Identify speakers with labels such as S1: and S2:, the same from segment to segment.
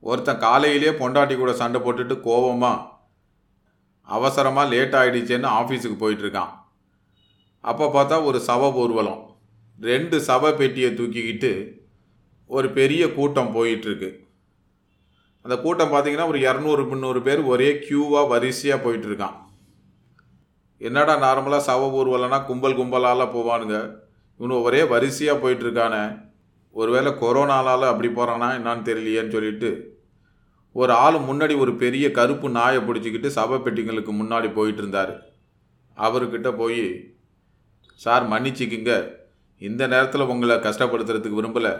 S1: ஒருத்தன் காலையிலேயே பொண்டாட்டி கூட சண்டை போட்டுட்டு கோவமாக அவசரமாக லேட் ஆகிடுச்சேன்னு ஆஃபீஸுக்கு போயிட்டுருக்கான். அப்போ பார்த்தா ஒரு சவ ஊர்வலம். ரெண்டு சவ பெட்டியை தூக்கிக்கிட்டு ஒரு பெரிய கூட்டம் போயிட்டுருக்கு. அந்த கூட்டம் பார்த்தீங்கன்னா ஒரு இரநூறு முந்நூறு பேர் ஒரே க்யூவாக வரிசையாக போயிட்டுருக்கான். என்னடா நார்மலாக சவ ஊர்வலம்னா கும்பல் கும்பலால் போவானுங்க. இவனு ஒரே வரிசையாக போயிட்டுருக்கானே. ஒருவேளை கொரோனாலால் அப்படி போகிறானா என்னான்னு தெரியலையேன்னு சொல்லிட்டு ஒரு ஆள் முன்னாடி ஒரு பெரிய கருப்பு நாயை பிடிச்சிக்கிட்டு சபை பெட்டிங்களுக்கு முன்னாடி போயிட்டு இருந்தார் அவர்கிட்ட போய் சார் மன்னிச்சிக்கிங்க. இந்த நேரத்தில் உங்களை கஷ்டப்படுத்துறதுக்கு விரும்பலை.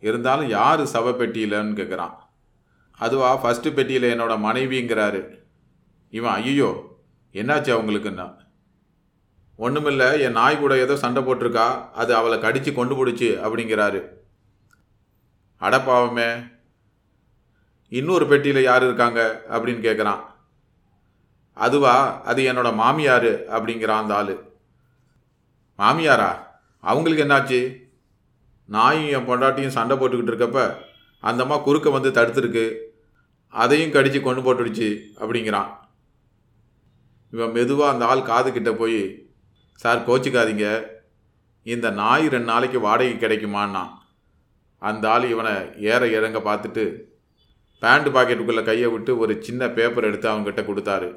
S1: இருந்தாலும் யார் சபை பெட்டியிலன்னு கேட்குறான் அதுவா ஃபஸ்ட்டு பெட்டியில் என்னோட மனைவிங்கிறாரு. இவன் ஐயோ என்னாச்சு அவங்களுக்குன்னா? ஒன்றுமில்ல என் நாய் கூட ஏதோ சண்டை போட்டிருக்கா. அது அவளை கடித்து கொண்டு பிடிச்சி அப்படிங்கிறாரு. அடப்பாவமே இன்னொரு பெட்டியில் யார் இருக்காங்க அப்படின்னு கேட்குறான் அதுவா அது என்னோட மாமியார் அப்படிங்கிறான் அந்த ஆள். மாமியாரா? அவங்களுக்கு என்னாச்சு? நாயும் என் பொண்டாட்டியும் சண்டை போட்டுக்கிட்டு இருக்கப்ப அந்தம்மா குறுக்க வந்து தடுத்துருக்கு. அதையும் கடித்து கொண்டு போட்டுடுச்சு அப்படிங்கிறான். இவன் மெதுவாக அந்த ஆள் காதுகிட்ட போய் சார் கோச்சிக்காதீங்க. இந்த நாய் ரெண்டு நாளைக்கு வாடகை கிடைக்குமான்னா அந்த ஆள் இவனை ஏற இறங்க பார்த்துட்டு பேண்ட் பாக்கெட்டுக்குள்ளே கையை விட்டு ஒரு சின்ன பேப்பர் எடுத்து அவங்ககிட்ட கொடுத்தாரு.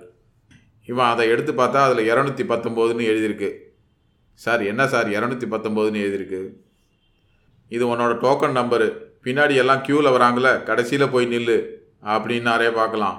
S1: இவன் அதை எடுத்து பார்த்தா அதில் இரநூத்தி பத்தொம்போதுன்னு எழுதியிருக்கு. சார் என்ன சார் இரநூத்தி பத்தொம்போதுன்னு எழுதியிருக்கு? இது உன்னோட டோக்கன் நம்பரு பின்னாடி எல்லாம் க்யூவில் வராங்களே கடைசியில் போய் நில்லு அப்படின்னாரே பார்க்கலாம்.